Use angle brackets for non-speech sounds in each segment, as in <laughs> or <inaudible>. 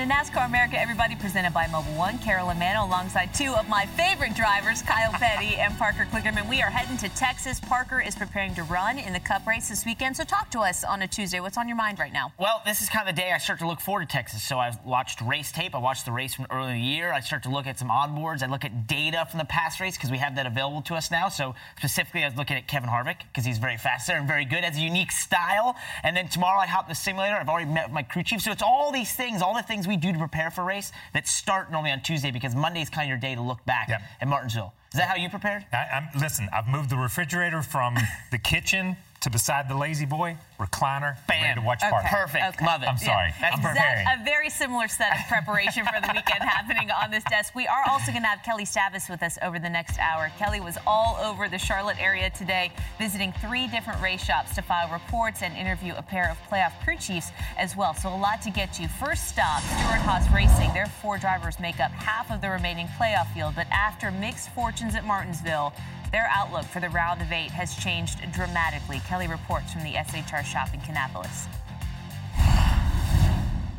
in NASCAR America, everybody, presented by Mobil 1. Carolyn Manno alongside two of my favorite drivers, Kyle <laughs> Petty and Parker Kligerman. We are heading to Texas. Parker is preparing to run in the Cup race this weekend, so talk to us on a Tuesday. What's on your mind right now? Well, this is kind of the day I start to look forward to Texas. So I've watched race tape. I watched the race from earlier in the year. I start to look at some onboards. I look at data from the past race because we have that available to us now. So specifically, I was looking at Kevin Harvick because he's very fast there and very good, has a unique style. And then tomorrow I hop in the simulator. I've already met my crew chief. So it's all these things, all the things we do to prepare for a race that start normally on Tuesday because Monday is kind of your day to look back Yep. at Martinsville. Is that how you prepared? I, I'm, listen, I've moved the refrigerator from <laughs> the kitchen to beside the La-Z-Boy recliner. Bam. Ready to watch Okay. Parker. Perfect. Okay. Love it. I'm sorry. That's I'm perfect. preparing. A very similar set of preparation for the weekend <laughs> happening on this desk. We are also going to have Kelly Stavast with us over the next hour. Kelly was all over the Charlotte area today, visiting three different race shops to file reports and interview a pair of playoff crew chiefs as well. So a lot to get to. First stop, Stewart Haas Racing. Their four drivers make up half of the remaining playoff field, but after mixed fortunes at Martinsville, their outlook for the round of eight has changed dramatically. Kelly reports from the SHR shop in Kannapolis.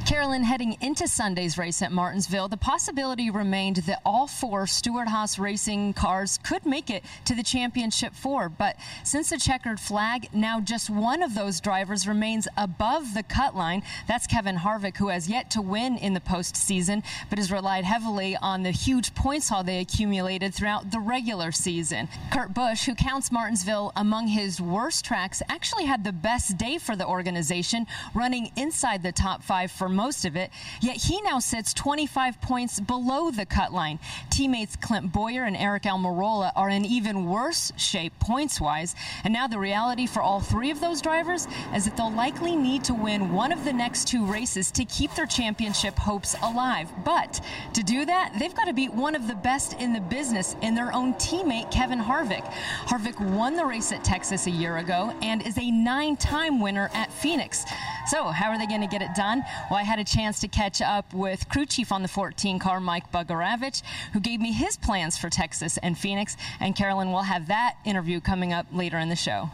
Carolyn, heading into Sunday's race at Martinsville, the possibility remained that all four Stewart Haas racing cars could make it to the championship four. But since the checkered flag, now just one of those drivers remains above the cut line. That's Kevin Harvick, who has yet to win in the postseason, but has relied heavily on the huge points haul they accumulated throughout the regular season. Kurt Busch, who counts Martinsville among his worst tracks, actually had the best day for the organization, running inside the top five for most of it. Yet he now sits 25 points below the cut line. Teammates Clint Bowyer and Eric Almirola are in even worse shape points wise. And now the reality for all three of those drivers is that they'll likely need to win one of the next two races to keep their championship hopes alive. But to do that, they've got to beat one of the best in the business in their own teammate, Kevin Harvick. Harvick won the race at Texas a year ago and is a nine time winner at Phoenix. So, how are they going to get it done? Well, I had a chance to catch up with crew chief on the 14 car, Mike Bugarewicz, who gave me his plans for Texas and Phoenix. And Carolyn will have that interview coming up later in the show.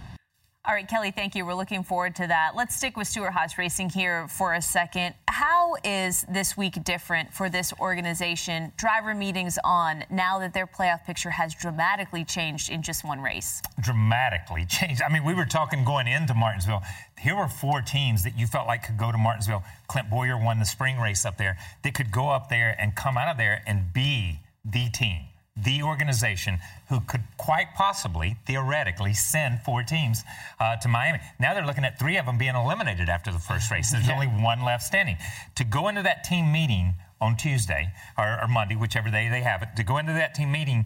All right, Kelly, thank you. We're looking forward to that. Let's stick with Stewart Haas Racing here for a second. How is this week different for this organization? Driver meetings on now that their playoff picture has dramatically changed in just one race. dramatically changed. I mean, we were talking going into Martinsville. Here were four teams that you felt like could go to Martinsville. Clint Bowyer won the spring race up there. They could go up there and come out of there and be the team, the organization who could quite possibly, theoretically, send four teams uh, to Miami. Now they're looking at three of them being eliminated after the first race. There's only one left standing. To go into that team meeting on Tuesday or, or Monday, whichever day they have it, to go into that team meeting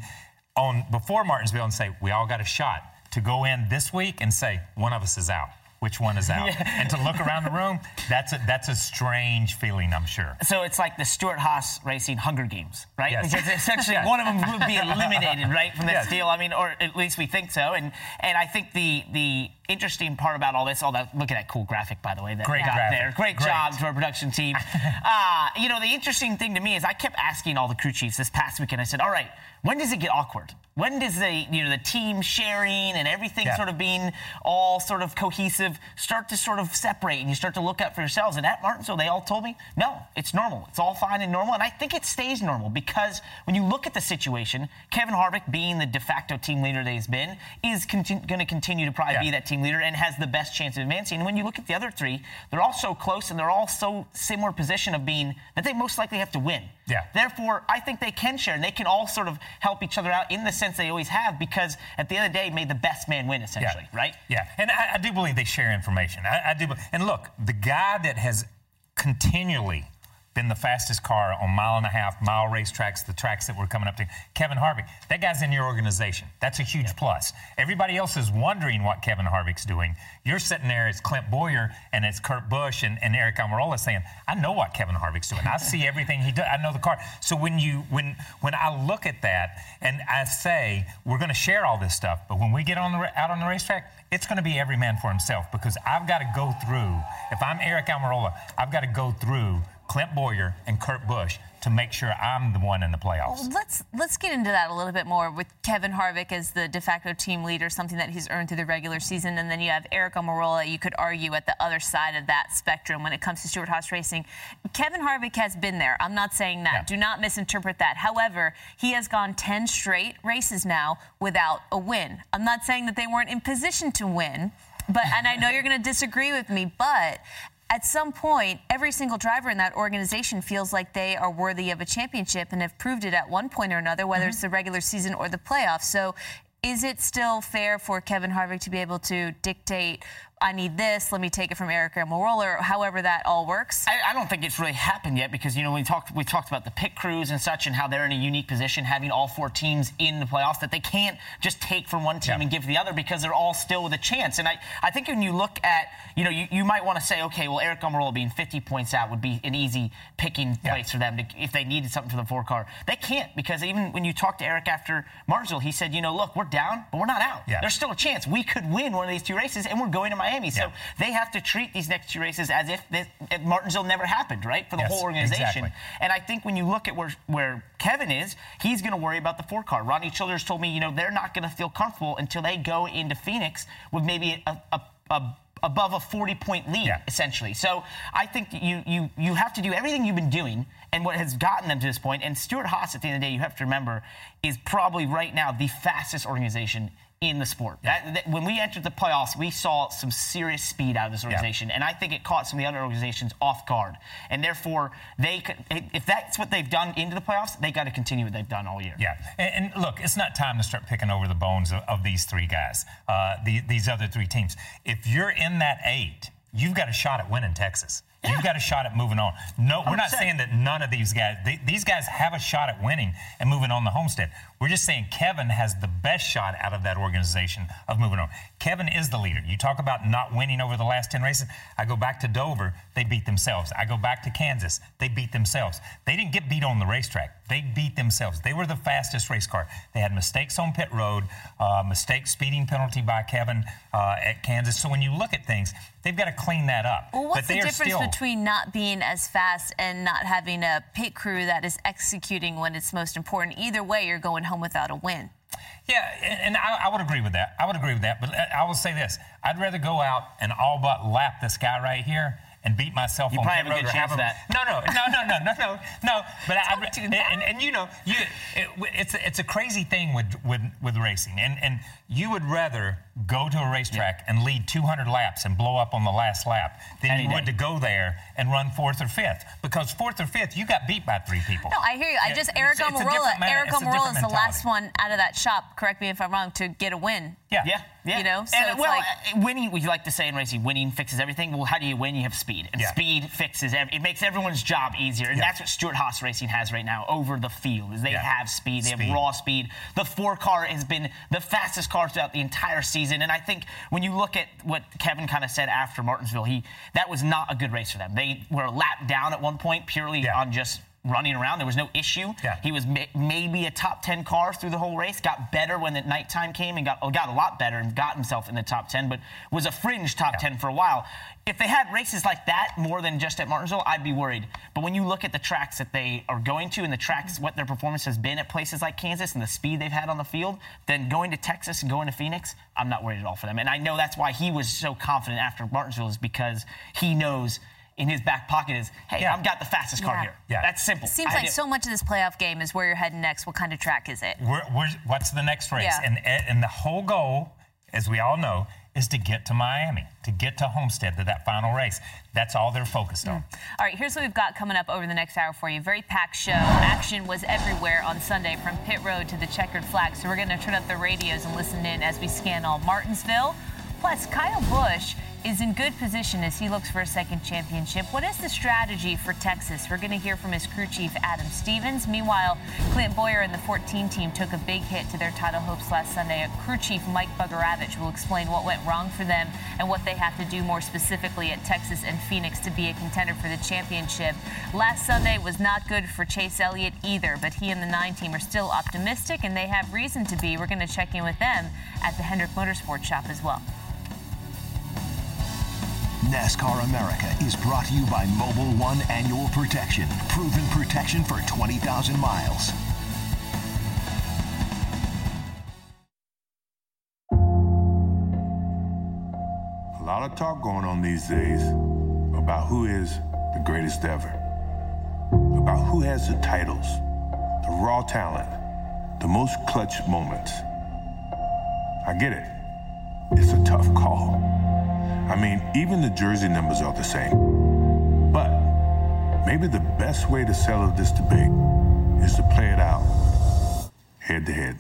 on before Martinsville and say we all got a shot. To go in this week and say one of us is out. Which one is out. And to look around the room, that's a, that's a strange feeling, I'm sure. So it's like the Stewart Haas Racing Hunger Games, right? Yes. Because essentially Yes. one of them would be eliminated, right, from this Yes. deal. I mean, or at least we think so. And and I think the the interesting part about all this, all that look at that cool graphic, by the way, that Great got graphic. there. Great, Great. job to our production team. <laughs> uh, you know, the interesting thing to me is I kept asking all the crew chiefs this past weekend. I said, all right, when does it get awkward? When does the you know the team sharing and everything Yeah. sort of being all sort of cohesive start to sort of separate and you start to look out for yourselves? And at Martinsville, they all told me, no, it's normal. It's all fine and normal. And I think it stays normal because when you look at the situation, Kevin Harvick, being the de facto team leader that he's been, is conti- going to continue to probably Yeah. be that team leader and has the best chance of advancing. And when you look at the other three, they're all so close and they're all so similar position of being that they most likely have to win. Yeah. Therefore, I think they can share and they can all sort of help each other out in the sense they always have because at the end of the day, may the best man win essentially, right? Yeah, and I, I do believe they share information. I, I do, and look, the guy that has continually been the fastest car on mile and a half, mile racetracks, the tracks that we're coming up to, Kevin Harvick. That guy's in your organization. That's a huge plus. Everybody else is wondering what Kevin Harvick's doing. You're sitting there as Clint Bowyer and it's Kurt Busch and, and Eric Almirola saying, "I know what Kevin Harvick's doing. I see everything he does. I know the car." So when you when when I look at that and I say we're going to share all this stuff, but when we get on the out on the racetrack, it's going to be every man for himself because I've got to go through. If I'm Eric Almirola, I've got to go through Clint Bowyer and Kurt Busch to make sure I'm the one in the playoffs. Well, let's let's get into that a little bit more with Kevin Harvick as the de facto team leader, something that he's earned through the regular season, and then you have Eric Almirola. You could argue at the other side of that spectrum when it comes to Stewart Haas Racing. Kevin Harvick has been there. I'm not saying that. Yeah. Do not misinterpret that. However, he has gone 10 straight races now without a win. I'm not saying that they weren't in position to win, but and I know you're going to disagree with me, but at some point, every single driver in that organization feels like they are worthy of a championship and have proved it at one point or another, whether it's mm-hmm. the regular season or the playoffs. So, is it still fair for Kevin Harvick to be able to dictate, I need this, let me take it from Eric Almirola, or however that all works? I, I don't think it's really happened yet because you know we talked we talked about the pit crews and such and how they're in a unique position having all four teams in the playoffs that they can't just take from one team Yeah. and give to the other because they're all still with a chance. And I, I think when you look at you know you, you might want to say okay well Eric Almirola being 50 points out would be an easy picking Yeah. place for them to, if they needed something for the four car. They can't because even when you talk to Eric after Martinsville he said you know look we're down but we're not out. Yeah. There's still a chance we could win one of these two races and we're going to Miami. So Yeah. they have to treat these next two races as if this, Martinsville never happened, right? For the Yes, whole organization. exactly. And I think when you look at where, where Kevin is, he's going to worry about the four car. Rodney Childers told me, you know, they're not going to feel comfortable until they go into Phoenix with maybe a, a, a above a 40 point lead Yeah. essentially. So I think you you you have to do everything you've been doing and what has gotten them to this point. And Stewart Haas at the end of the day, you have to remember, is probably right now the fastest organization in the sport. That, that- when we entered the playoffs, we saw some serious speed out of this organization, and I think it caught some of the other organizations off guard. And therefore, they could, if that's what they've done into the playoffs, they got to continue what they've done all year. Yeah, and, and look, it's not time to start picking over the bones of, of these three guys, uh, the, these other three teams. If you're in that eight, you've got a shot at winning Texas. You've got a shot at moving on. No, we're not 100%. saying that none of these guys, they, these guys have a shot at winning and moving on the homestead. We're just saying Kevin has the best shot out of that organization of moving on. Kevin is the leader. You talk about not winning over the last 10 races. I go back to Dover, they beat themselves. I go back to Kansas, they beat themselves. They didn't get beat on the racetrack, they beat themselves. They were the fastest race car. They had mistakes on pit road, uh, mistake speeding penalty by Kevin uh, at Kansas. So when you look at things, they've got to clean that up. Well, what's the difference still, between not being as fast and not having a pit crew that is executing when it's most important? Either way, you're going home without a win. Yeah, and I, I would agree with that. I would agree with that. But uh, I will say this: I'd rather go out and all but lap this guy right here and beat myself You on probably have a good chance of that. No, no, no, no, no, no, no, no. But I, do and, and, you know, you it, it's a- it's a crazy thing with with with racing, and and you would rather go to a racetrack and lead 200 laps and blow up on the last lap than Any you would to go there and run fourth or fifth because fourth or fifth you got beat by three people. No, I hear you. I just Eric it's a Almirola. different man- Eric it's a Almirola is the last one out of that shop. Correct me if I'm wrong. To get a win. Yeah. Yeah. Yeah. You know, so and, it's well, like uh, winning. We like to say in racing, winning fixes everything. Well, how do you win? You have speed, and Yeah. speed fixes. Ev- it makes everyone's job easier, and Yeah. that's what Stewart Haas Racing has right now over the field. Is they Yeah. have speed. They Speed. have raw speed. The four car has been the fastest car throughout the entire season, and I think when you look at what Kevin kind of said after Martinsville, he that was not a good race for them. They were lapped down at one point purely Yeah. on just running around. There was no issue. Yeah. He was ma- maybe a top 10 car through the whole race, got better when the nighttime came and got, oh, got a lot better and got himself in the top 10, but was a fringe top 10 for a while. If they had races like that more than just at Martinsville, I'd be worried. But when you look at the tracks that they are going to and the tracks, what their performance has been at places like Kansas and the speed they've had on the field, then going to Texas and going to Phoenix, I'm not worried at all for them. And I know that's why he was so confident after Martinsville is because he knows in his back pocket is, hey, Yeah. I've got the fastest car Yeah. here. Yeah. That's simple. seems I like so much of this playoff game is where you're heading next. What kind of track is it? We're, we're, what's the next race? Yeah. And and the whole goal, as we all know, is to get to Miami, to get to Homestead, to that final race. That's all they're focused on. Mm. All right, here's what we've got coming up over the next hour for you. Very packed show. Action was everywhere on Sunday from pit road to the checkered flag. So we're going to turn up the radios and listen in as we scan all Martinsville. Plus, Kyle Busch is in good position as he looks for a second championship. What is the strategy for Texas? We're going to hear from his crew chief, Adam Stevens. Meanwhile, Clint Bowyer and the 14 team took a big hit to their title hopes last Sunday. A Crew chief Mike Bugarewicz will explain what went wrong for them and what they have to do more specifically at Texas and Phoenix to be a contender for the championship. Last Sunday was not good for Chase Elliott either, but he and the nine team are still optimistic and they have reason to be. We're going to check in with them at the Hendrick Motorsports shop as well. NASCAR America is brought to you by Mobil 1 Annual Protection. Proven protection for 20,000 miles. A lot of talk going on these days about who is the greatest ever, about who has the titles, the raw talent, the most clutch moments. I get it. It's a tough call. I mean, even the jersey numbers are the same. But maybe the best way to settle this debate is to play it out head to head.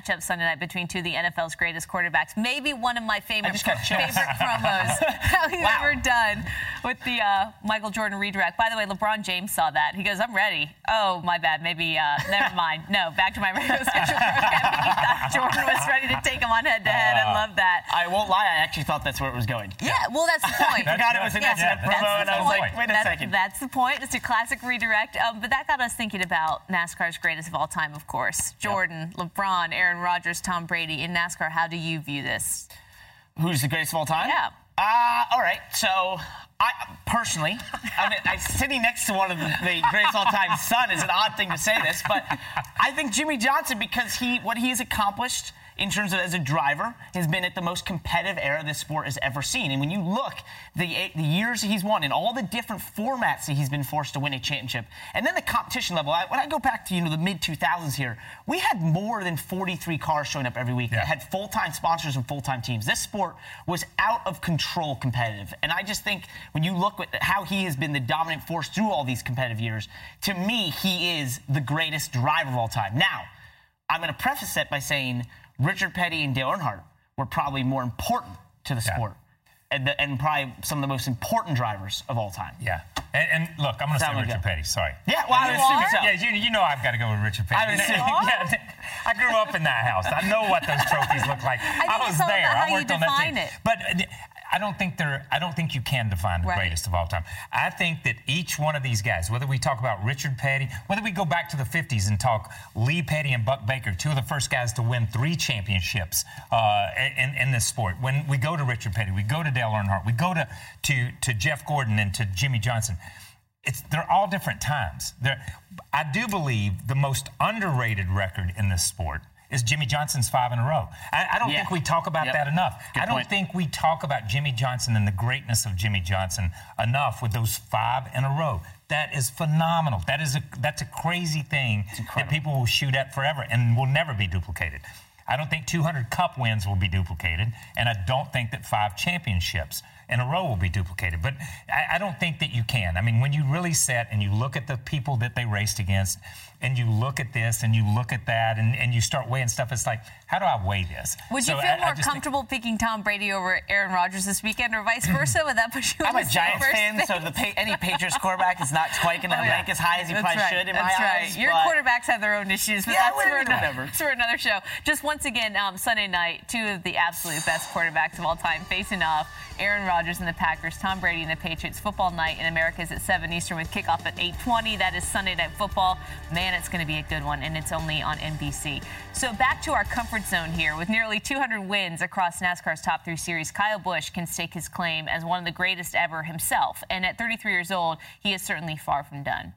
Matchup Sunday night between two of the NFL's greatest quarterbacks. Maybe one of my favorite, just got chills. <laughs> favorite promos <laughs> we've Wow. ever done with the uh, Michael Jordan redirect. By the way, LeBron James saw that. He goes, I'm ready. Oh, my bad. Maybe, uh, never mind. No, back to my regular <laughs> schedule program. He thought Jordan was ready to take him on head to head. I love that. I won't lie, I actually thought that's where it was going. Yeah, well, that's the <laughs> point. I forgot it was an Yeah, SNL that's promo, and I was like, point. wait a That's- second. That's the point. It's a classic redirect. Um, but that got us thinking about NASCAR's greatest of all time, of course. Jordan, LeBron, Aaron Rodgers, Tom Brady. In NASCAR, how do you view this? Who's the greatest of all time? Yeah. Uh, all right. So, I personally, I mean, I, sitting next to one of the, greatest all time son is an odd thing to say this, but I think Jimmie Johnson because he what he has accomplished in terms of as a driver has been at the most competitive era this sport has ever seen. And when you look the the years he's won and all the different formats that he's been forced to win a championship, and then the competition level. I, when I go back to you know the mid 2000s here, we had more than 43 cars showing up every week. Yeah. that had full-time sponsors and full-time teams. This sport was out of control competitive. And I just think when you look at how he has been the dominant force through all these competitive years, to me, he is the greatest driver of all time. Now, I'm going to preface that by saying Richard Petty and Dale Earnhardt were probably more important to the Yeah. sport. And, the, and probably some of the most important drivers of all time. Yeah. And, and look, I'm going to say Richard a- Petty. Sorry. Yeah, well, I would You assume so. Yeah, you, you know I've got to go with Richard Petty. I would assume. <laughs> yeah, I grew up in that house. I know what those trophies look like. I was there. I worked on that define team. it. But I don't think they're. I don't think you can define the Right. greatest of all time. I think that each one of these guys, whether we talk about Richard Petty, whether we go back to the 50s and talk Lee Petty and Buck Baker, two of the first guys to win three championships uh, in, in this sport. When we go to Richard Petty, we go to Dale Earnhardt, we go to to, to Jeff Gordon and to Jimmie Johnson it's they're all different times. They're, I do believe the most underrated record in this sport is Jimmie Johnson's five in a row. I, I don't Yeah. think we talk about Yep. that enough. Good I don't point. think we talk about Jimmie Johnson and the greatness of Jimmie Johnson enough with those five in a row. That is phenomenal. That is a that's a crazy thing that people will shoot at forever and will never be duplicated. I don't think 200 Cup wins will be duplicated, and I don't think that five championships in a row will be duplicated. But I, I don't think that you can. I mean, when you really sit and you look at the people that they raced against, and you look at this and you look at that, and, and you start weighing stuff, it's like, how do I weigh this? Would So you feel I- I more think- comfortable picking Tom Brady over Aaron Rodgers this weekend, or vice versa? Would that put you? <laughs> I'm a Giants fan, so the pa- any Patriots quarterback is not quite going to rank as high as he That's probably right. should in That's my right. eyes. Your quarterbacks have their own issues, but Yeah, that's, for whatever. that's <laughs> for another show. Just once again, um, Sunday night, two of the absolute best quarterbacks of all time facing off. Aaron Rodgers and the Packers, Tom Brady and the Patriots. Football night in America is at 7 Eastern with kickoff at 8:20. That is Sunday Night Football. Man, it's going to be a good one, and it's only on NBC. So back to our comfort zone here. With nearly 200 wins across NASCAR's top three series, Kyle Busch can stake his claim as one of the greatest ever himself. And at 33 years old, he is certainly far from done.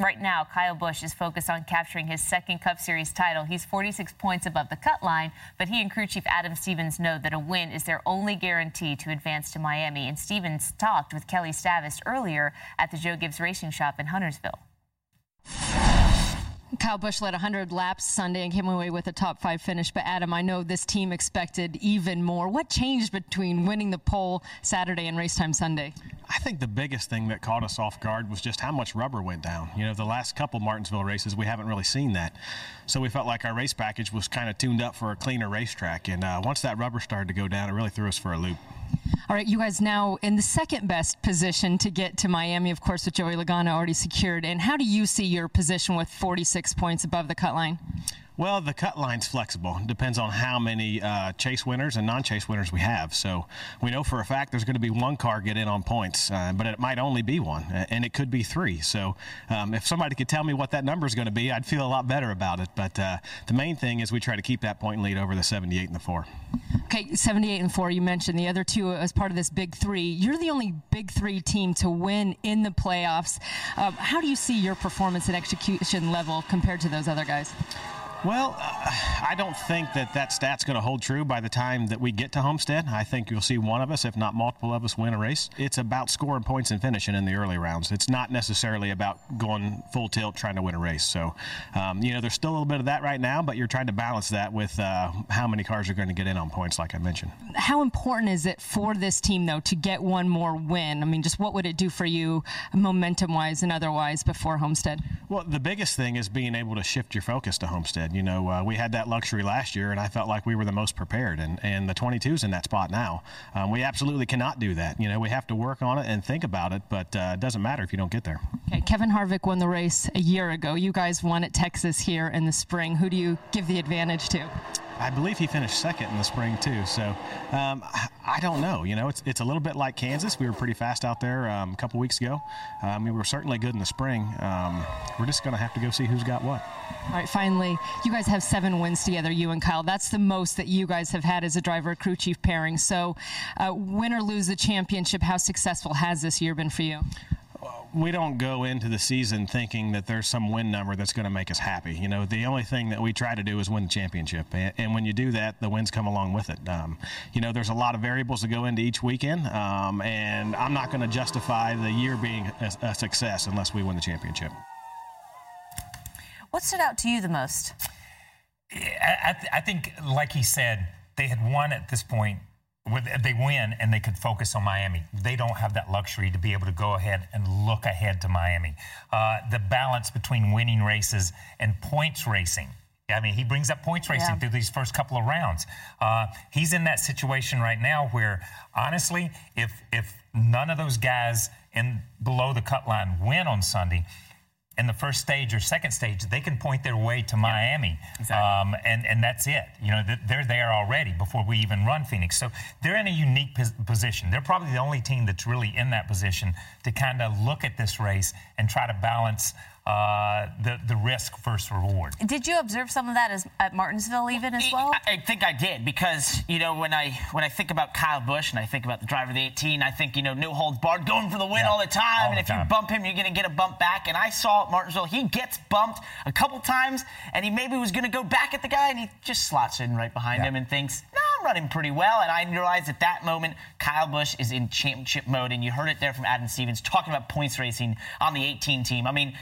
Right now, Kyle Busch is focused on capturing his second Cup Series title. He's 46 points above the cut line, but he and crew chief Adam Stevens know that a win is their only guarantee to advance to Miami. And Stevens talked with Kelly Stavast earlier at the Joe Gibbs Racing Shop in Huntersville. Kyle Busch led 100 laps Sunday and came away with a top five finish. But Adam, I know this team expected even more. What changed between winning the pole Saturday and race time Sunday? I think the biggest thing that caught us off guard was just how much rubber went down. You know, the last couple Martinsville races, we haven't really seen that. So we felt like our race package was kind of tuned up for a cleaner racetrack. And uh, once that rubber started to go down, it really threw us for a loop. All right, you guys now in the second best position to get to Miami, of course, with Joey Logano already secured. And how do you see your position with 46 points above the cut line? Well, the cut line's flexible. It depends on how many uh, chase winners and non-chase winners we have. So we know for a fact there's going to be one car get in on points, uh, but it might only be one, uh, and it could be three. So um, if somebody could tell me what that number is going to be, I'd feel a lot better about it. But uh, the main thing is we try to keep that point lead over the 78 and the four. Okay, 78 and 4, you mentioned the other two as part of this big three. You're the only big three team to win in the playoffs. Um, how do you see your performance and execution level compared to those other guys? Well, uh, I don't think that that stat's going to hold true by the time that we get to Homestead. I think you'll see one of us, if not multiple of us, win a race. It's about scoring points and finishing in the early rounds. It's not necessarily about going full tilt trying to win a race. So, um, you know, there's still a little bit of that right now, but you're trying to balance that with uh, how many cars are going to get in on points, like I mentioned. How important is it for this team, though, to get one more win? I mean, just what would it do for you, momentum wise and otherwise, before Homestead? Well, the biggest thing is being able to shift your focus to Homestead. You know, uh, we had that luxury last year, and I felt like we were the most prepared, and, and the 22's in that spot now. Um, we absolutely cannot do that. You know, we have to work on it and think about it, but uh, it doesn't matter if you don't get there. Okay, Kevin Harvick won the race a year ago. You guys won at Texas here in the spring. Who do you give the advantage to? I believe he finished second in the spring too. So um, I- don't know. You know, it's it's a little bit like Kansas. We were pretty fast out there um, a couple weeks ago. Um, we were certainly good in the spring. Um, we're just going to have to go see who's got what. All right, finally, you guys have seven wins together, you and Kyle. That's the most that you guys have had as a driver crew chief pairing. So, uh, win or lose the championship, how successful has this year been for you? We don't go into the season thinking that there's some win number that's going to make us happy. You know, the only thing that we try to do is win the championship, and, and when you do that, the wins come along with it. Um, you know, there's a lot of variables that go into each weekend, um, and I'm not going to justify the year being a, a success unless we win the championship. What stood out to you the most? I, I, th- I think, like he said, they had won at this point. With, they win and they could focus on Miami. They don't have that luxury to be able to go ahead and look ahead to Miami. Uh, the balance between winning races and points racing. I mean, he brings up points racing Yeah. through these first couple of rounds. Uh, he's in that situation right now where, honestly, if if none of those guys in below the cut line win on Sunday, in the first stage or second stage, they can point their way to Miami, um, and and that's it. You know, they're there already before we even run Phoenix. So they're in a unique position. They're probably the only team that's really in that position to kind of look at this race and try to balance uh, the the risk versus reward. Did you observe some of that as, at Martinsville even as well? I I think I did because you know when I when I think about Kyle Busch and I think about the driver of the 18, I think you know no holds barred, going for the win Yeah, all the time, all and the if time. you bump him, you're going to get a bump back. And I saw at Martinsville he gets bumped a couple times, and he maybe was going to go back at the guy, and he just slots in right behind Yeah. him and thinks, no, I'm running pretty well. And I realized at that moment, Kyle Busch is in championship mode. And you heard it there from Adam Stevens talking about points racing on the 18 team. I mean,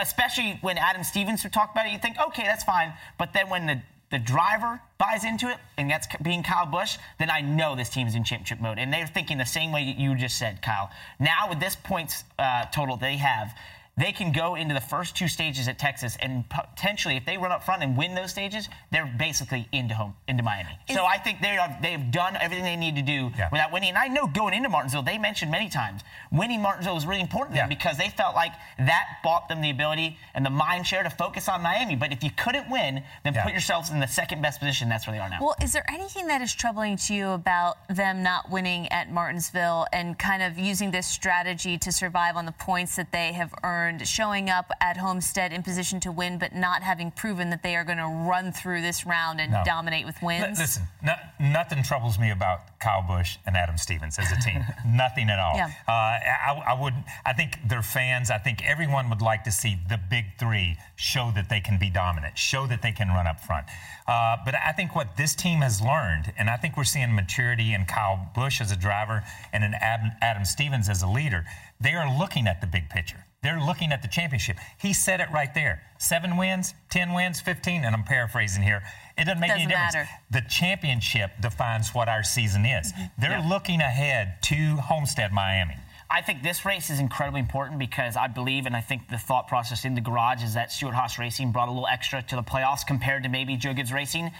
especially when Adam Stevens would talk about it, you think, okay, that's fine. But then when the the driver buys into it, and that's being Kyle Busch, then I know this team's in championship mode. And they're thinking the same way you just said, Kyle. Now, with this points uh, total they have, they can go into the first two stages at Texas, and potentially, if they run up front and win those stages, they're basically into home, into Miami. so I think they are they've done everything they need to do Yeah. without winning. And I know going into Martinsville, they mentioned many times winning Martinsville was really important to them Yeah. because they felt like that bought them the ability and the mind share to focus on Miami. But if you couldn't win, then Yeah. put yourselves in the second best position. That's where they are now. Well, is there anything that is troubling to you about them not winning at Martinsville and kind of using this strategy to survive on the points that they have earned, showing up at Homestead in position to win, but not having proven that they are going to run through this round and No. dominate with wins? listen, no, nothing troubles me about Kyle Busch and Adam Stevens as a team. <laughs> nothing at all. Yeah. Uh, I, I would. I think their fans. I think everyone would like to see the big three show that they can be dominant, show that they can run up front. Uh, but I think what this team has learned, and I think we're seeing maturity in Kyle Busch as a driver and in Adam, Adam Stevens as a leader. They are looking at the big picture. They're looking at the championship. He said it right there. Seven wins, 10 wins, 15, and I'm paraphrasing here. It doesn't make any Doesn't difference. matter. The championship defines what our season is. Mm-hmm. They're looking ahead to Homestead, Miami. I think this race is incredibly important because I believe, and I think the thought process in the garage is that Stewart Haas Racing brought a little extra to the playoffs compared to maybe Joe Gibbs Racing.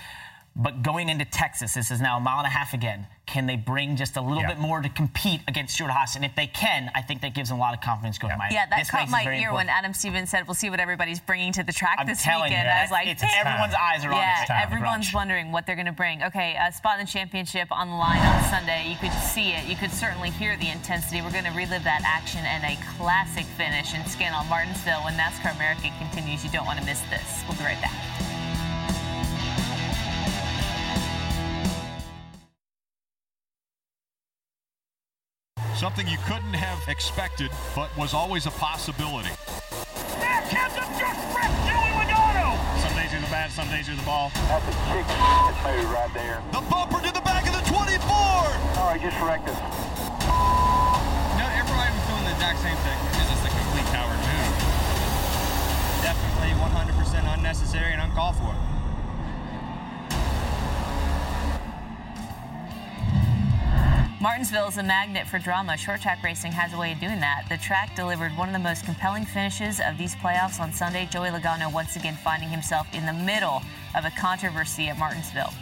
But going into Texas, this is now a mile and a half again. Can they bring just a little Yeah. bit more to compete against Stewart Haas? And if they can, I think that gives them a lot of confidence going to Miami. yeah, that This caught my very ear when. Adam Stevens said, "We'll see what everybody's bringing to the track I'm this weekend." you, I was like, it's, "Damn." everyone's eyes are on Yeah, this. time, everyone's wondering what they're going to bring. Okay, uh, spot in the championship on the line on Sunday. You could see it. You could certainly hear the intensity. We're going to relive that action and a classic finish in Scan All Martinsville when NASCAR America continues. You don't want to miss this. We'll be right back. Something you couldn't have expected, but was always a possibility. Captain just ripped Joey Logano! Some days you're the bat, some days you're the ball. That's a sick move right there. The bumper to the back of the 24. Oh, he just wrecked us. No, everybody was doing the exact same thing. It's just a complete coward move. Definitely 100% unnecessary and uncalled for. Martinsville is a magnet for drama. Short track racing has a way of doing that. The track delivered one of the most compelling finishes of these playoffs on Sunday. Joey Logano once again finding himself in the middle of a controversy at Martinsville.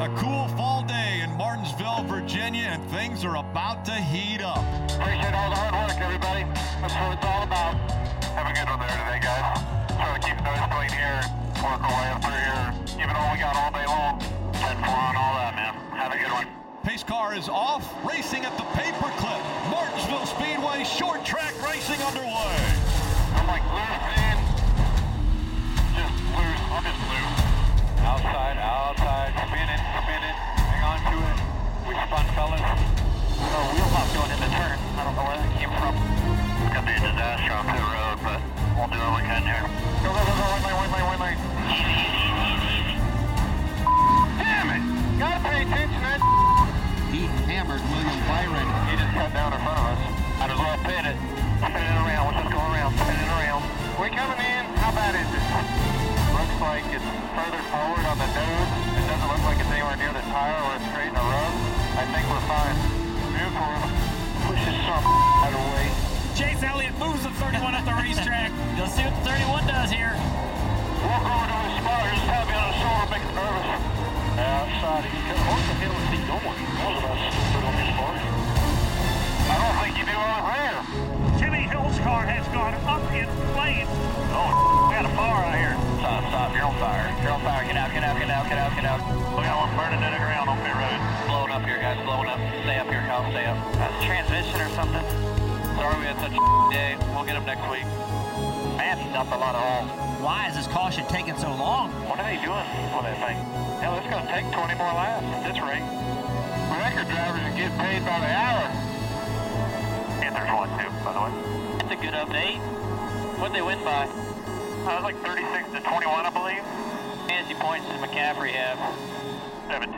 A cool fall day in Martinsville, Virginia, and things are about to heat up. Appreciate all the hard work, everybody. That's what it's all about. Have a good one there today, guys. Try to keep those clean here. Work our way up through here. Even though we got all day long. 10 4 on all that, man. Have a good one. Pace car is off, racing at the paperclip. Martinsville Speedway short track racing underway. I'm like loose in. Just loose. I'm just loose. Outside, outside. Spin it, spin it. Hang on to it. We spun, fellas. Oh, wheel pop going in the turn. I don't know where that came from. It's gonna be a disaster on pit road, but we'll do what we can here. Go, go, go, go. One lane, one lane, one lane. Easy, easy, Gotta pay attention, man. He hammered William Byron. He just cut down in front of us. Might as well pit it. Spinning around. Let's just go around. Spinning around. We coming in. How bad is it? Looks like it's further forward on the nose. It doesn't look like it's anywhere near the tire or it's straight in a row. I think we're fine. Move forward. Push this some out of the way. Chase Elliott moves the 31 at the racetrack. <laughs> You'll see what the 31 does here. Walk over to his spot. Just tap me on doing? What about stupid on? I don't think you do. Jimmy Hill's car has gone up in flames. Oh, we got a fire out here. Stop, stop. You're on fire. You're on fire. Get out, get out, get out, get out, get out. We got one burning to the ground road. Blowing up here, guys. Blowing up. Stay up here, Kyle. Stay up. Transmission or something. Sorry we had such a day. We'll get him next week. A lot of. Why is this caution taking so long? What are they doing on that thing? Hell, it's going to take 20 more laps at this rate. Record drivers are getting paid by the hour. And there's one, too, by the way. That's a good update. What'd they win by? Uh, it was like 36 to 21, I believe. Fantasy points does McCaffrey have? 17.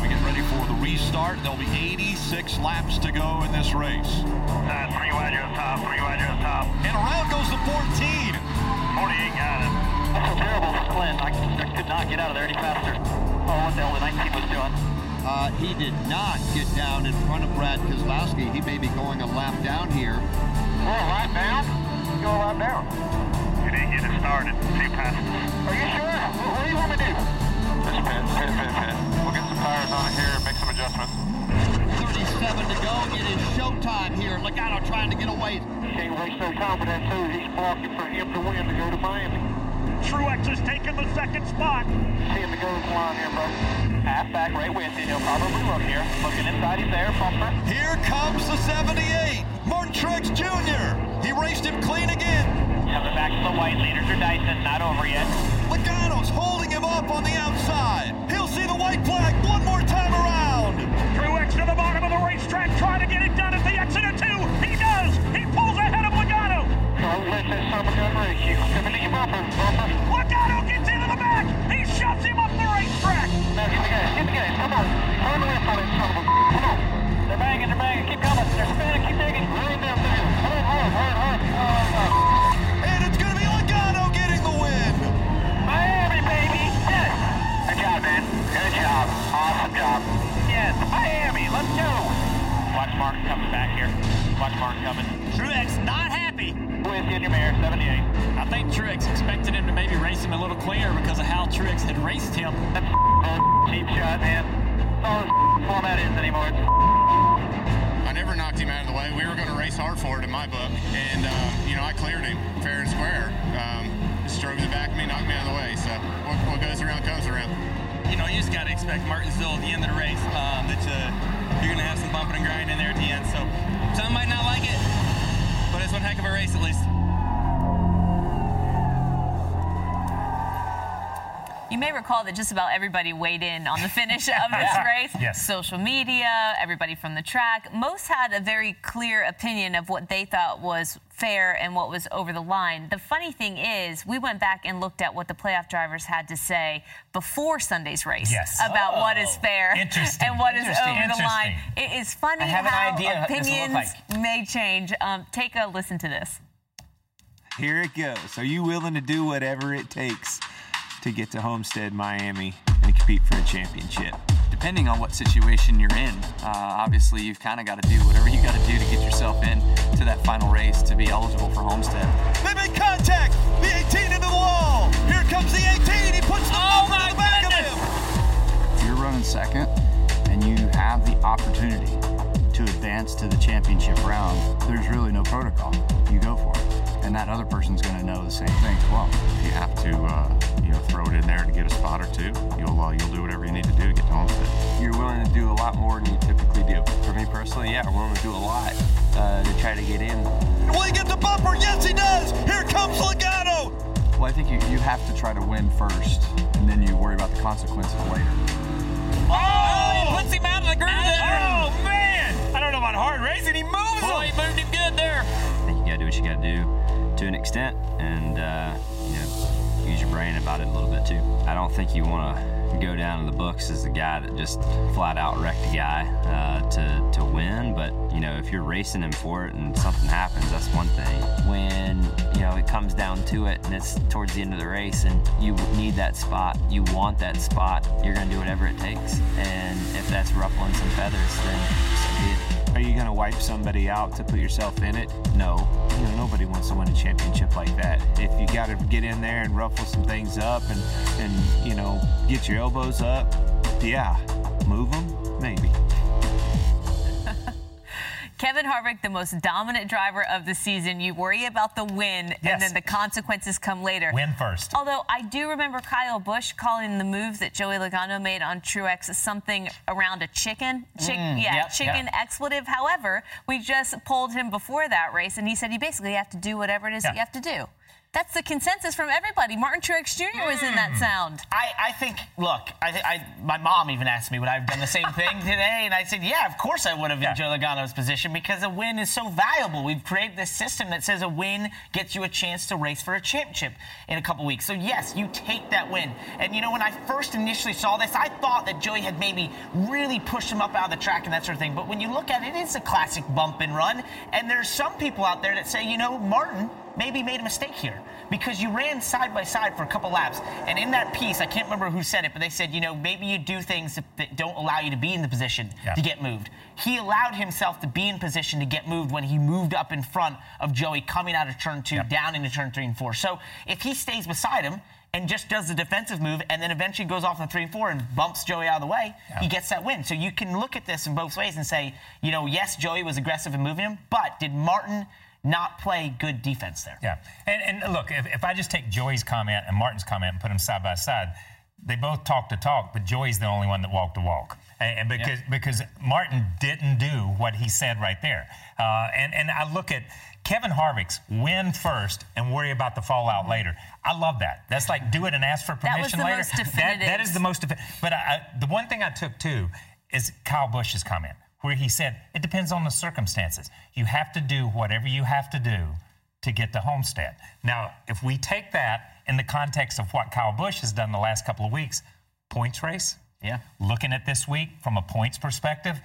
We get ready for the restart. There'll be 86 laps to go in this race. Uh, three wide at the top, three wide at the top. And around goes the 14. 48 got it. That's so terrible for Clint. I, I could not get out of there any faster. Oh, what the hell the 19 was doing. Uh, he did not get down in front of Brad Keselowski. He may be going a lap down here. We're a lap down? Go a lap down. You didn't get it started. See past. Are you sure? What, what do you want me to do? Just pit, pit, pit, pit. We'll get some tires on it here and make some adjustments. 37 to go. It is showtime here. Logano trying to get away. Can't race so confident too. He's blocking for him to win to go to Miami. Truex is taking the second spot. See him to go to line here, bro. Half back right with you. He'll probably look here. Looking inside, he's there. Bumper. Here comes the 78, Martin Truex Jr. He raced him clean again. Coming back to the white leaders are Dyson. Not over yet. Logano's holding him up on the outside. He'll see the white flag one more time Logano gets into the back. He shoves him up the racetrack. Now get the gas. Get the gas. Come on. Turn the left on it, son of a. Come on. They're banging. They're banging. Keep coming. They're spinning. Keep digging. Rain down there. Come on. Hard. Hard. Hard. Oh, no. And it's going to be Logano getting the win. Miami, baby. Yes. Good job, man. Good job. Awesome job. Yes. Miami. Let's go. Watch Mark coming back here. Watch Mark coming. Truex not happy. With you in your mirror, 78. I think Truex expected him to maybe race him a little cleaner because of how Truex had raced him. That's cheap shot, man. That's all this format is anymore. I never knocked him out of the way. We were going to race hard for it in my book, and um, you know I cleared him fair and square. Um, just drove in the back of me, knocked me out of the way. So what, what goes around comes around. You know, you just got to expect Martinsville at the end of the race um, that uh, you're going to have some bumping and grinding there at the end. So some might not like it, it's one heck of a race at least. You may recall that just about everybody weighed in on the <laughs> finish of this race. Yes. Social media, everybody from the track. Most had a very clear opinion of what they thought was fair and what was over the line. The funny thing is, we went back and looked at what the playoff drivers had to say before Sunday's race Yes. about what is Oh, fair and what is over the line. It is funny I have an how idea what this will look opinions like. may change. Um, take a listen to this. Here it goes. Are you willing to do whatever it takes to get to Homestead, Miami, and compete for a championship? Depending on what situation you're in, uh, obviously you've kind of got to do whatever you got to do to get yourself in to that final race to be eligible for Homestead. They make contact. The 18 into the wall. Here comes the 18. He puts the Oh, to the back of him. If you're running second and you have the opportunity to advance to the championship round, there's really no protocol. You go for it. And that other person's going to know the same thing as well. If you have to, uh, you know, throw it in there to get a spot or two, you'll uh, you'll do whatever you need to do to get to Homestead. You're willing to do a lot more than you typically do. For me personally, yeah, I'm willing to do a lot uh, to try to get in. Will he get the bumper? Yes, he does. Here comes Logano. Well, I think you, you have to try to win first, and then you worry about the consequences later. Oh, he puts him out of the groove. Oh, man. I don't know about hard racing. He moves Oh, him. he moved him good there. I think you got to do what you got to do to an extent, and uh, you know, use your brain about it a little bit too. I don't think you want to go down in the books as the guy that just flat out wrecked a guy uh, to to win. But you know, if you're racing him for it and something happens, that's one thing. When you know it comes down to it, and it's towards the end of the race, and you need that spot, you want that spot, you're gonna do whatever it takes. And if that's ruffling some feathers, then so be it. Are you going to wipe somebody out to put yourself in it? No. You know, nobody wants to win a championship like that. If you got to get in there and ruffle some things up and, and you know, get your elbows up, yeah, move them, maybe. Kevin Harvick, the most dominant driver of the season. You worry about the win, and then the consequences come later. Win first. Although I do remember Kyle Busch calling the move that Joey Logano made on Truex something around a chicken. Chick- Mm, yeah, yep, chicken yep. expletive. However, we just pulled him before that race, and he said you basically have to do whatever it is that you have to do. That's the consensus from everybody. Martin Truex Jr. was in that mm. sound. I, I think, look, I, thi- I, my mom even asked me would I have done the same thing <laughs> today, and I said, yeah, of course I would have in Joe Logano's position because a win is so valuable. We've created this system that says a win gets you a chance to race for a championship in a couple weeks. So yes, you take that win. And you know, when I first initially saw this, I thought that Joey had maybe really pushed him up out of the track and that sort of thing. But when you look at it, it is a classic bump and run. And there's some people out there that say, you know, Martin maybe made a mistake here because you ran side by side for a couple laps. And in that piece, I can't remember who said it, but they said, you know, maybe you do things that- don't allow you to be in the position Yeah. to get moved. He allowed himself to be in position to get moved when he moved up in front of Joey coming out of turn two, down into turn three and four. So if he stays beside him, and just does the defensive move and then eventually goes off in three and four and bumps Joey out of the way, he gets that win. So you can look at this in both ways and say, you know, yes, Joey was aggressive in moving him, but did Martin not play good defense there? Yeah. And, and look, if, if I just take Joey's comment and Martin's comment and put them side by side, they both talk to talk, but Joey's the only one that walked the walk. And, because because Martin didn't do what he said right there. Uh, and, and I look at Kevin Harvick's win first and worry about the fallout later. I love that. That's like do it and ask for That was permission the later. most that, that is the most But I, I, the one thing I took too is Kyle Busch's comment, where he said, it depends on the circumstances. You have to do whatever you have to do to get to Homestead. Now, if we take that in the context of what Kyle Busch has done the last couple of weeks, points race, yeah, looking at this week from a points perspective,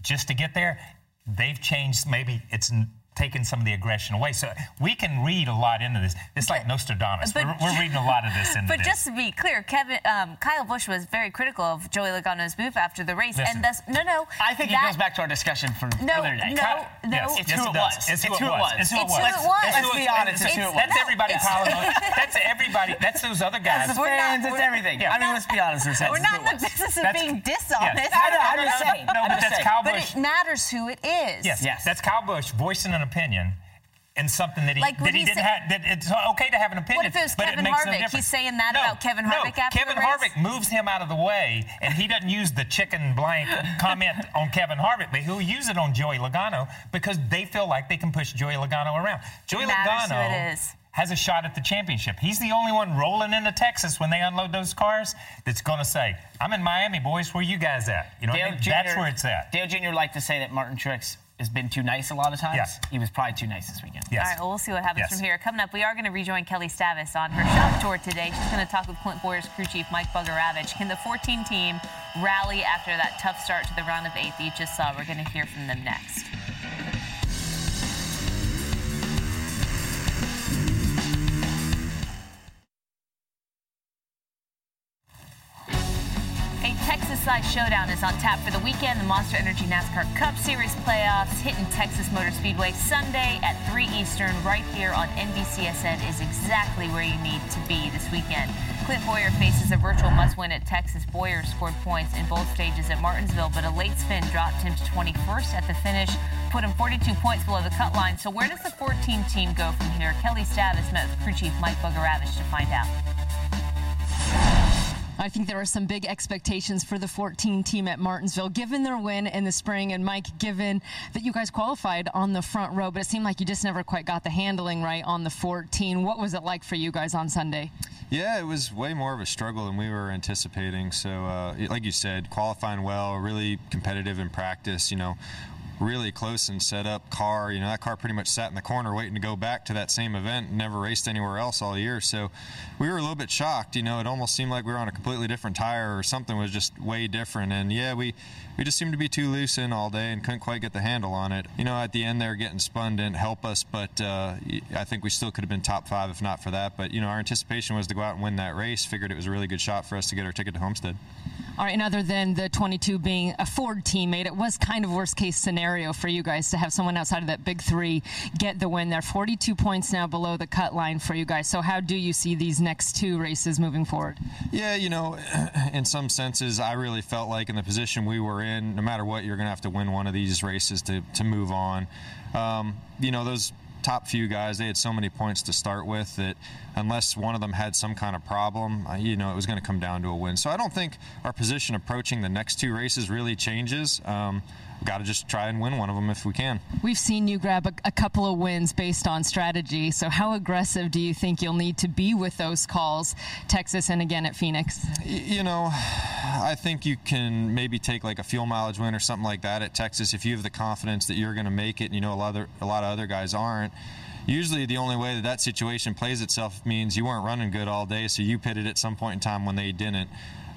just to get there, they've changed. Maybe it's taken some of the aggression away. So we can read a lot into this. It's like Nostradamus. but- we're, we're reading a lot of this into But this. just to be clear, Kevin, um, Kyle Busch was very critical of Joey Logano's move after the race, Listen. and that's no, no. I think that, it goes back to our discussion from No, earlier today. no, Kyle- no. Yes, it's Yes, who it it does. was. It's who it was. It's who it It's was. who it was. Let's It's who be honest, it's who it was. That's everybody it's- piling on. <laughs> That's everybody. That's those other guys. That's the fans, it's everything. I mean, let's be honest. We're, We're not in the business of being dishonest. I know, I'm just <laughs> saying. No, but that's saying. Kyle But it matters who it is. Yes, Yes. That's Kyle Busch voicing an opinion and something that he, Like, that he he didn't say- have. That it's okay to have an opinion. What if it was but Kevin it makes no Harvick? difference. He's saying that no, about Kevin no, Harvick after Kevin the race? Harvick moves him out of the way, and he doesn't use the chicken blank <laughs> comment on Kevin Harvick, but he'll use it on Joey Logano because they feel like they can push Joey Logano around. Joey matters who Logano it is. has a shot at the championship. He's the only one rolling into Texas when they unload those cars that's going to say, "I'm in Miami, boys. Where you guys at?" You know, what I Dale mean? that's where it's at. Dale Jr. liked to say that Martin Truex has been too nice a lot of times. Yes. He was probably too nice this weekend. Yes. All right, well, we'll see what happens Yes. from here. Coming up, we are going to rejoin Kelly Stavast on her shop tour today. She's going to talk with Clint Bowyer's crew chief, Mike Bugarewicz. Can the 14 team rally after that tough start to the round of eight that you just saw? We're going to hear from them next. Texas-sized showdown is on tap for the weekend. The Monster Energy NASCAR Cup Series playoffs hitting Texas Motor Speedway Sunday at 3 Eastern right here on NBCSN is exactly where you need to be this weekend. Clint Bowyer faces a virtual must-win at Texas. Bowyer scored points in both stages at Martinsville, but a late spin dropped him to 21st at the finish, put him 42 points below the cut line. So where does the 14 team go from here? Kelly Stavast met with crew chief Mike Bugarewicz to find out. I think there are some big expectations for the 14 team at Martinsville, given their win in the spring. And Mike, given that you guys qualified on the front row, but it seemed like you just never quite got the handling right on the 14. What was it like for you guys on Sunday? Yeah, it was way more of a struggle than we were anticipating. So, uh, like you said, qualifying well, really competitive in practice. You know, really close and set up car. You know, that car pretty much sat in the corner waiting to go back to that same event. Never raced anywhere else all year. So, we were a little bit shocked. You know, it almost seemed like we were on a completely different tire or something was just way different. And yeah, we we just seemed to be too loose in all day and couldn't quite get the handle on it. You know, at the end there, getting spun didn't help us, but uh, I think we still could have been top five if not for that. But you know, our anticipation was to go out and win that race. Figured it was a really good shot for us to get our ticket to Homestead. All right, and other than the 22 being a Ford teammate, it was kind of worst case scenario for you guys to have someone outside of that big three get the win there. 42 points now below the cut line for you guys. So how do you see these next two races moving forward? Yeah, you know, <clears throat> in some senses, I really felt like in the position we were in, no matter what, you're going to have to win one of these races to, to move on. Um, you know, those top few guys, they had so many points to start with that unless one of them had some kind of problem, uh, you know, it was going to come down to a win. So I don't think our position approaching the next two races really changes. Um, got to just try and win one of them if we can. We've seen you grab a, a, couple of wins based on strategy. So, how aggressive do you think you'll need to be with those calls, Texas and again at Phoenix? You know, I think you can maybe take like a fuel mileage win or something like that at Texas if you have the confidence that you're going to make it. And you know, a lot of a lot of other guys aren't usually the only way that that situation plays itself means you weren't running good all day, so you pitted at some point in time when they didn't.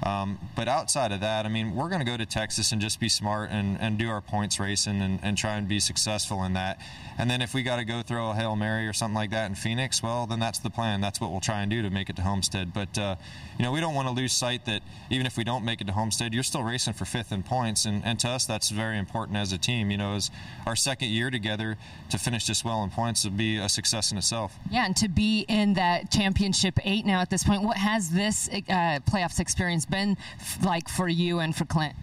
Um, but outside of that, I mean, we're going to go to Texas and just be smart and, and do our points racing and, and try and be successful in that. And then if we got to go throw a Hail Mary or something like that in Phoenix, well, then that's the plan. That's what we'll try and do to make it to Homestead. But, uh, you know, we don't want to lose sight that even if we don't make it to Homestead, you're still racing for fifth in points. And, and to us, that's very important as a team. You know, as our second year together to finish this well in points would be a success in itself. Yeah, and to be in that championship eight now at this point, what has this uh, playoffs experience been like for you and for Clint?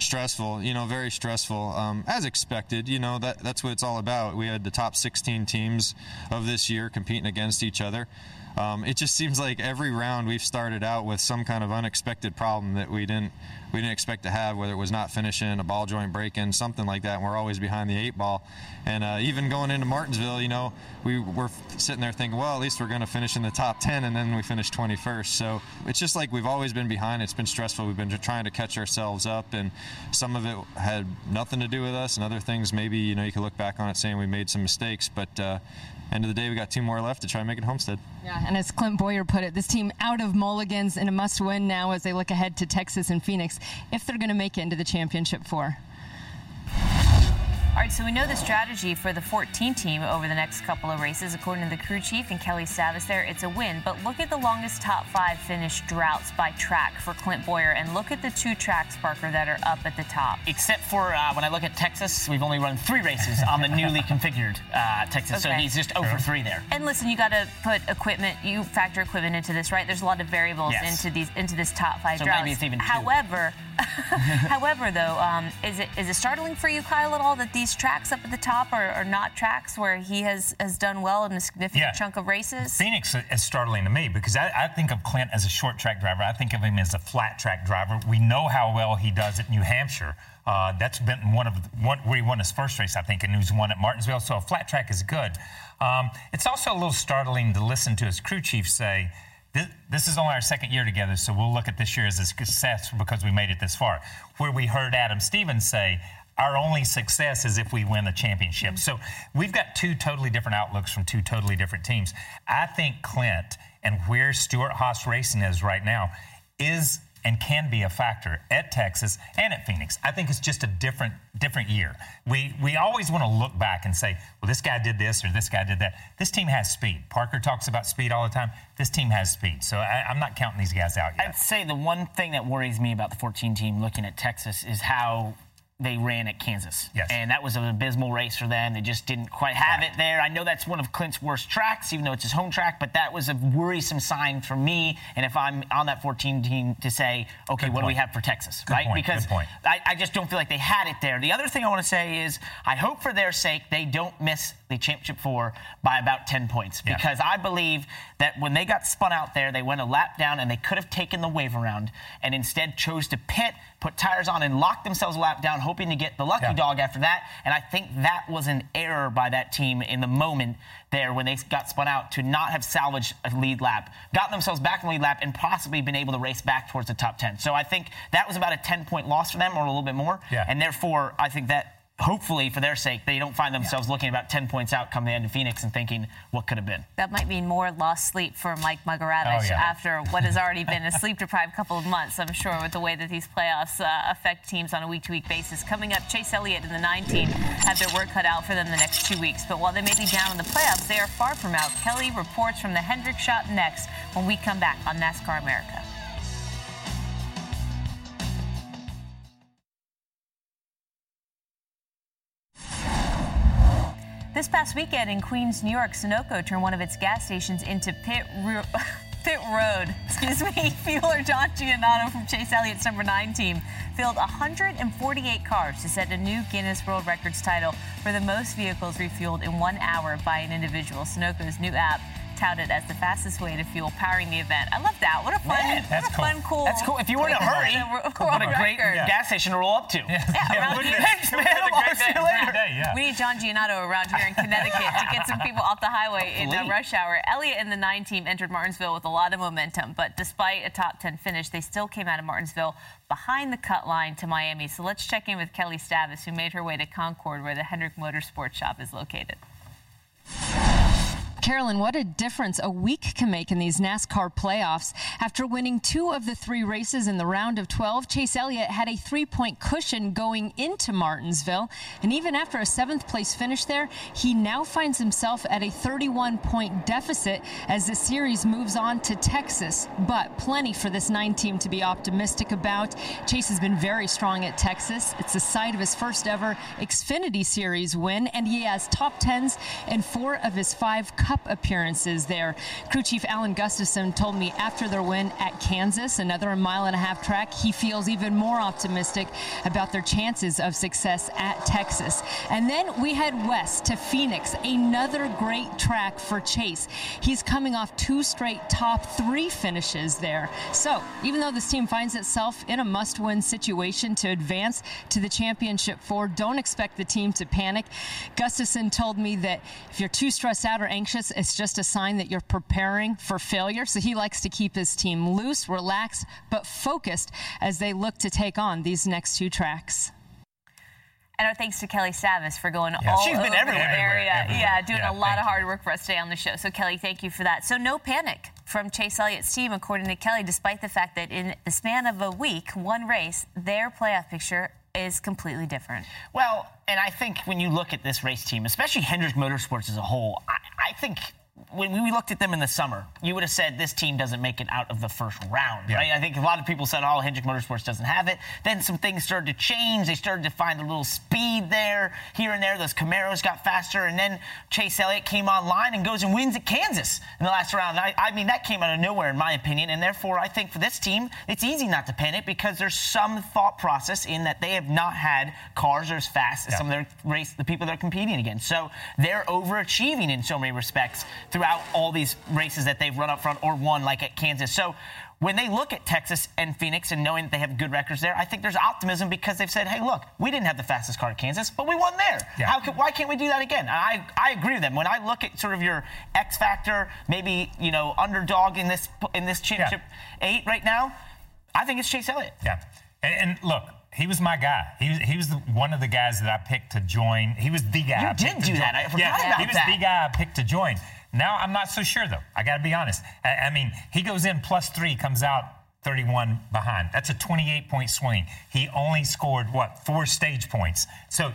stressful you know very stressful. Um, as expected you know that that's what it's all about. We had the top 16 teams of this year competing against each other um, it just seems like every round we've started out with some kind of unexpected problem that we didn't we didn't expect to have, whether it was not finishing, a ball joint break-in, something like that. And we're always behind the eight ball. And uh, even going into Martinsville, you know, we were sitting there thinking, well, at least we're going to finish in the top 10, and then we finished 21st. So it's just like we've always been behind. It's been stressful. We've been trying to catch ourselves up, and some of it had nothing to do with us, and other things maybe you know you can look back on it saying we made some mistakes, but. Uh, end of the day, we got two more left to try and make it Homestead. Yeah, and as Clint Bowyer put it, this team out of mulligans and a must-win now as they look ahead to Texas and Phoenix if they're going to make it into the championship four. All right, so we know the strategy for the 14 team over the next couple of races. According to the crew chief and Kelly Stavast there, it's a win. But look at the longest top five finish droughts by track for Clint Bowyer, and look at the two tracks, Parker, that are up at the top. Except for uh, when I look at Texas, we've only run three races on the newly <laughs> configured uh, Texas, okay. so he's just over three there. And listen, you got to put equipment, you factor equipment into this, right? There's a lot of variables yes. into these into this top five so droughts. Maybe it's even two. However, <laughs> <laughs> however, though, um, is it is it startling for you, Kyle, at all that these tracks up at the top are, are not tracks where he has, has done well in a significant yeah. chunk of races? Phoenix is startling to me because I, I, think of Clint as a short track driver. I think of him as a flat track driver. We know how well he does at New Hampshire. Uh, that's been one of the, one, where he won his first race, I think, and he's won at Martinsville. So a flat track is good. Um, it's also a little startling to listen to his crew chief say, this, this, is only our second year together, so we'll look at this year as a success because we made it this far. Where we heard Adam Stevens say, our only success is if we win a championship. So we've got two totally different outlooks from two totally different teams. I think Clint and where Stewart-Haas Racing is right now is and can be a factor at Texas and at Phoenix. I think it's just a different different year. We we always want to look back and say, well, this guy did this or this guy did that. This team has speed. Parker talks about speed all the time. This team has speed. So I, am not counting these guys out yet. I'd say the one thing that worries me about the 14 team looking at Texas is how they ran at Kansas. Yes. And that was an abysmal race for them. They just didn't quite have right. it there. I know that's one of Clint's worst tracks, even though it's his home track, but that was a worrisome sign for me. And if I'm on that 14 team to say, okay, Good what point. do we have for Texas, Good right? Point. Because I, I, just don't feel like they had it there. The other thing I want to say is I hope for their sake they don't miss the championship four by about 10 points yeah. because I believe that when they got spun out there, they went a lap down and they could have taken the wave around and instead chose to pit, put tires on, and lock themselves a lap down, hoping to get the lucky yeah. dog after that. And I think that was an error by that team in the moment there when they got spun out to not have salvaged a lead lap, gotten themselves back in the lead lap, and possibly been able to race back towards the top 10. So I think that was about a 10 point loss for them or a little bit more. Yeah. And therefore, I think that hopefully for their sake they don't find themselves yeah. looking about 10 points out come the end of phoenix and thinking what could have been that might mean more lost sleep for mike Bugarewicz oh, yeah. after what has already been a sleep deprived couple of months i'm sure with the way that these playoffs uh, affect teams on a week-to-week basis coming up chase elliott and the 19 have their work cut out for them the next two weeks but while they may be down in the playoffs they are far from out kelly reports from the hendrick shop next when we come back on nascar america This past weekend in Queens, New York, Sunoco turned one of its gas stations into pit, ro- <laughs> pit road. <laughs> Excuse me. <laughs> Fueler John Giannato from Chase Elliott's number nine team filled 148 cars to set a new Guinness World Records title for the most vehicles refueled in one hour by an individual. Sunoco's new app touted as the fastest way to fuel powering the event. I love that. What a fun, Man, what a fun, cool. That's cool. If you were in a hurry, what a great gas station to roll up to. Yeah, around here. Thanks, man. I'll see you later. We need John Giannotto around here in <laughs> Connecticut to get some people off the highway in Please. rush hour. Elliott and the nine team entered Martinsville with a lot of momentum, but despite a top 10 finish, they still came out of Martinsville behind the cut line to Miami. So let's check in with Kelly Stavast, who made her way to Concord, where the Hendrick Motorsports shop is located. Carolyn, what a difference a week can make in these NASCAR playoffs. After winning two of the three races in the round of 12, Chase Elliott had a three point cushion going into Martinsville. And even after a seventh place finish there, he now finds himself at a 31 point deficit as the series moves on to Texas. But plenty for this nine team to be optimistic about. Chase has been very strong at Texas. It's the site of his first ever Xfinity Series win, and he has top tens in four of his five Cup appearances there. Crew Chief Alan Gustafson told me after their win at Kansas, another mile and a half track, he feels even more optimistic about their chances of success at Texas. And then we head west to Phoenix, another great track for Chase. He's coming off two straight top three finishes there. So even though this team finds itself in a must win situation to advance to the championship four, don't expect the team to panic. Gustafson told me that if you're too stressed out or anxious, it's just a sign that you're preparing for failure. So he likes to keep his team loose, relaxed, but focused as they look to take on these next two tracks. And our thanks to Kelly Stavast for going Yeah, all she's been over everywhere. the area. Everywhere. Yeah, doing Yeah, a lot of hard work for us today on the show. So, Kelly, thank you for that. So, no panic from Chase Elliott's team, according to Kelly, despite the fact that in the span of a week, one race, their playoff picture is completely different. Well, and I think when you look at this race team, especially Hendrick Motorsports as a whole, I, I think when we looked at them in the summer, you would have said this team doesn't make it out of the first round, right? I think a lot of people said, oh, Hendrick Motorsports doesn't have it. Then some things started to change. They started to find a little speed there, here and there. Those Camaros got faster, and then Chase Elliott came online and goes and wins at Kansas in the last round. I, I mean, that came out of nowhere, in my opinion, and therefore I think for this team, it's easy not to panic because there's some thought process in that they have not had cars as fast as some of their race, the people they're competing against. So they're overachieving in so many respects throughout all these races that they've run up front or won, like at Kansas. So when they look at Texas and Phoenix and knowing that they have good records there, I think there's optimism because they've said, hey, look, we didn't have the fastest car at Kansas, but we won there. How could, why can't we do that again? I, I agree with them. When I look at sort of your X factor, maybe, you know, underdog in this, in this championship eight right now, I think it's Chase Elliott. Yeah. And, and look, he was my guy. He was, he was the, one of the guys that I picked to join. He was the guy. You I did do join. that. I forgot yeah, about He was that. the guy I picked to join. Now I'm not so sure though. I got to be honest. I, I mean, he goes in plus three, comes out 31 behind. That's a 28 point swing. He only scored what four stage points. So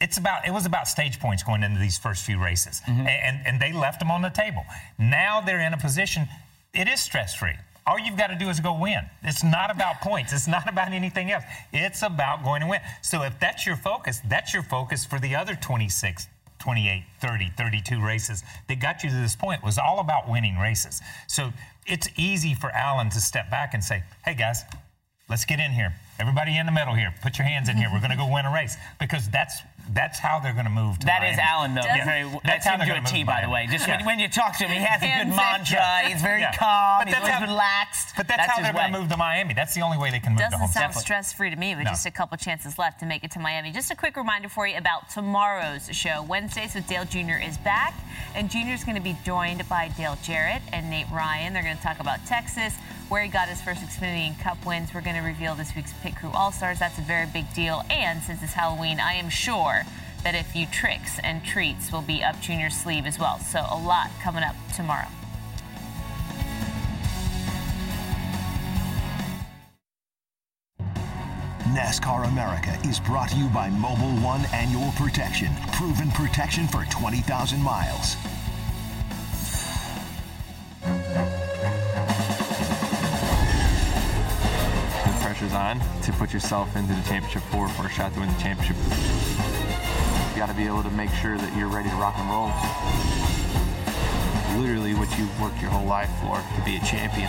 it's about it was about stage points going into these first few races, Mm-hmm. And and they left them on the table. Now they're in a position. It is stress free. All you've got to do is go win. It's not about <laughs> points. It's not about anything else. It's about going to win. So if that's your focus, that's your focus for the other 26, 28, 30, 32 races that got you to this point was all about winning races. So it's easy for Alan to step back and say, "Hey guys, let's get in here. Everybody in the middle here. Put your hands in here. We're going to go win a race because that's that's how they're going to move. To That is Miami. Alan, though. Yeah. Very, That's that's how him they're to a gonna T, move by the way. Just Yeah. when, when you talk to him, he has a good mantra. Yeah. He's very Yeah. calm. But He's that's always how- relaxed. But that's, how they're going to move to Miami. That's the only way they can move to Doesn't home. sound stress free to me, but No. just a couple chances left to make it to Miami. Just a quick reminder for you about tomorrow's show. Wednesdays with Dale Jr. is back, and Jr. is going to be joined by Dale Jarrett and Nate Ryan. They're going to talk about Texas, where he got his first Xfinity and Cup wins. We're going to reveal this week's Pit Crew All Stars. That's a very big deal. And since it's Halloween, I am sure that a few tricks and treats will be up Junior's sleeve as well. So a lot coming up tomorrow. NASCAR America is brought to you by Mobil 1 Annual Protection. Proven protection for 20,000 miles. To put yourself into the championship four for a shot to win the championship. You got to be able to make sure that you're ready to rock and roll. Literally, what you've worked your whole life for to be a champion.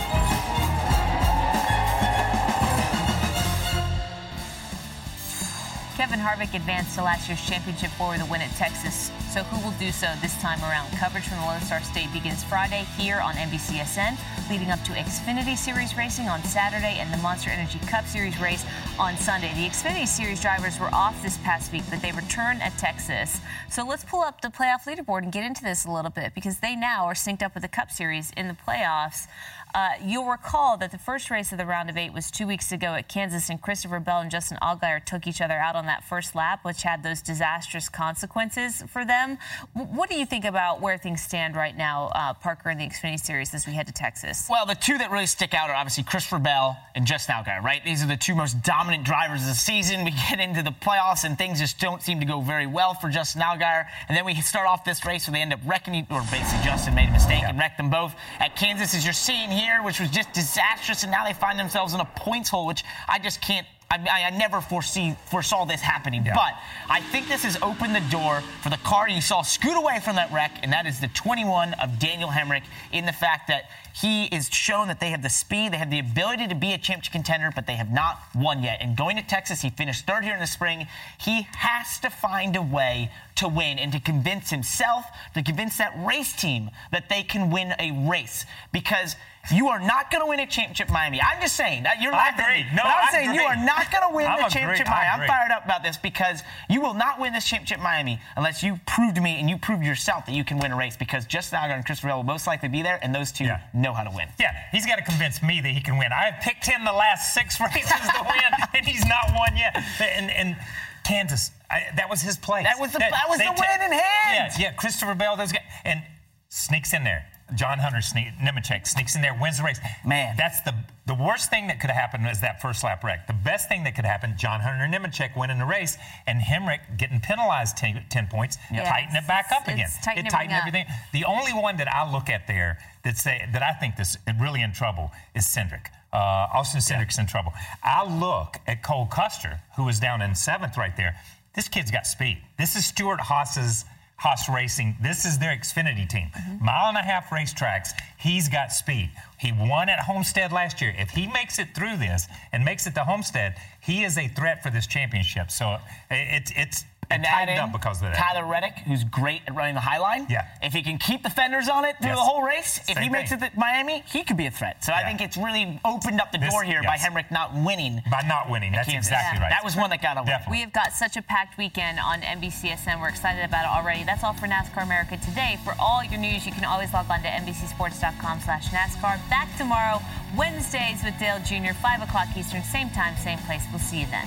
Kevin Harvick advanced to last year's championship four with a win at Texas So who will do so this time around? Coverage from the Lone Star State begins Friday here on NBCSN, leading up to Xfinity Series racing on Saturday and the Monster Energy Cup Series race on Sunday. The Xfinity Series drivers were off this past week, but they return at Texas. So let's pull up the playoff leaderboard and get into this a little bit because they now are synced up with the Cup Series in the playoffs. Uh, you'll recall that the first race of the round of eight was two weeks ago at Kansas, and Christopher Bell and Justin Allgaier took each other out on that first lap, which had those disastrous consequences for them. W- what do you think about where things stand right now, uh, Parker, in the Xfinity Series as we head to Texas? Well, the two that really stick out are obviously Christopher Bell and Justin Allgaier, right? These are the two most dominant drivers of the season. We <laughs> get into the playoffs, and things just don't seem to go very well for Justin Allgaier. And then we start off this race where they end up wrecking, or basically Justin made a mistake and wrecked them both at Kansas, as you're seeing here, which was just disastrous. And now they find themselves in a points hole, which I just can't. I, I, I never foresee foresaw this happening, but I think this has opened the door for the car you saw scoot away from that wreck, and that is the 21 of Daniel Hemric. In the fact that he is shown that they have the speed, they have the ability to be a championship contender, but they have not won yet. And going to Texas, he finished third here in the spring. He has to find a way to win and to convince himself, to convince that race team that they can win a race because. You are not going to win a championship Miami. I'm just saying. that You're I laughing at agree. me. No, but I'm I saying you are not going to win I'm the championship Miami. I'm fired up about this because you will not win this championship Miami unless you prove to me and you prove yourself that you can win a race because Justin Allgaier and Christopher Bell will most likely be there, and those two know how to win. Yeah, he's got to convince me that he can win. I have picked him the last six <laughs> races to win, and he's not won yet. And, and Kansas, I, that was his place. That was the- that was the win in hand. Yeah, yeah. Christopher Bell, those guys, and sneaks in there. John Hunter, sneak, Nemechek sneaks in there, wins the race. Man, that's the the worst thing that could have happened is that first lap wreck. The best thing that could happen, John Hunter Nemechek winning the race, and Hemric getting penalized 10, 10 points, Yeah. tighten it back up It's- again. it's it tightened everything everything. The only one that I look at there that say that I think is really in trouble is Cindric. Uh, Austin Cindric's in trouble. I look at Cole Custer, who is down in seventh right there. This kid's got speed. This is Stewart Haas's Haas Racing. This is their Xfinity team. Mm-hmm. Mile and a half racetracks. He's got speed. He won at Homestead last year. If he makes it through this and makes it to Homestead, he is a threat for this championship. So it, it's it's And it add in up because of that. Tyler Reddick, who's great at running the high line. Yeah. If he can keep the fenders on it through Yes. the whole race, if Same he makes thing. it to Miami, he could be a threat. So I think it's really opened up the This- door here yes. by Hemric not winning. By not winning, that's Kansas. exactly right. That was one that got away. We have got such a packed weekend on NBCSN. We're excited about it already. That's all for NASCAR America today. For all your news, you can always log on to NBCSports.com slash NASCAR. Back tomorrow, Wednesdays with Dale Jr., 5 o'clock Eastern, same time, same place. We'll see you then.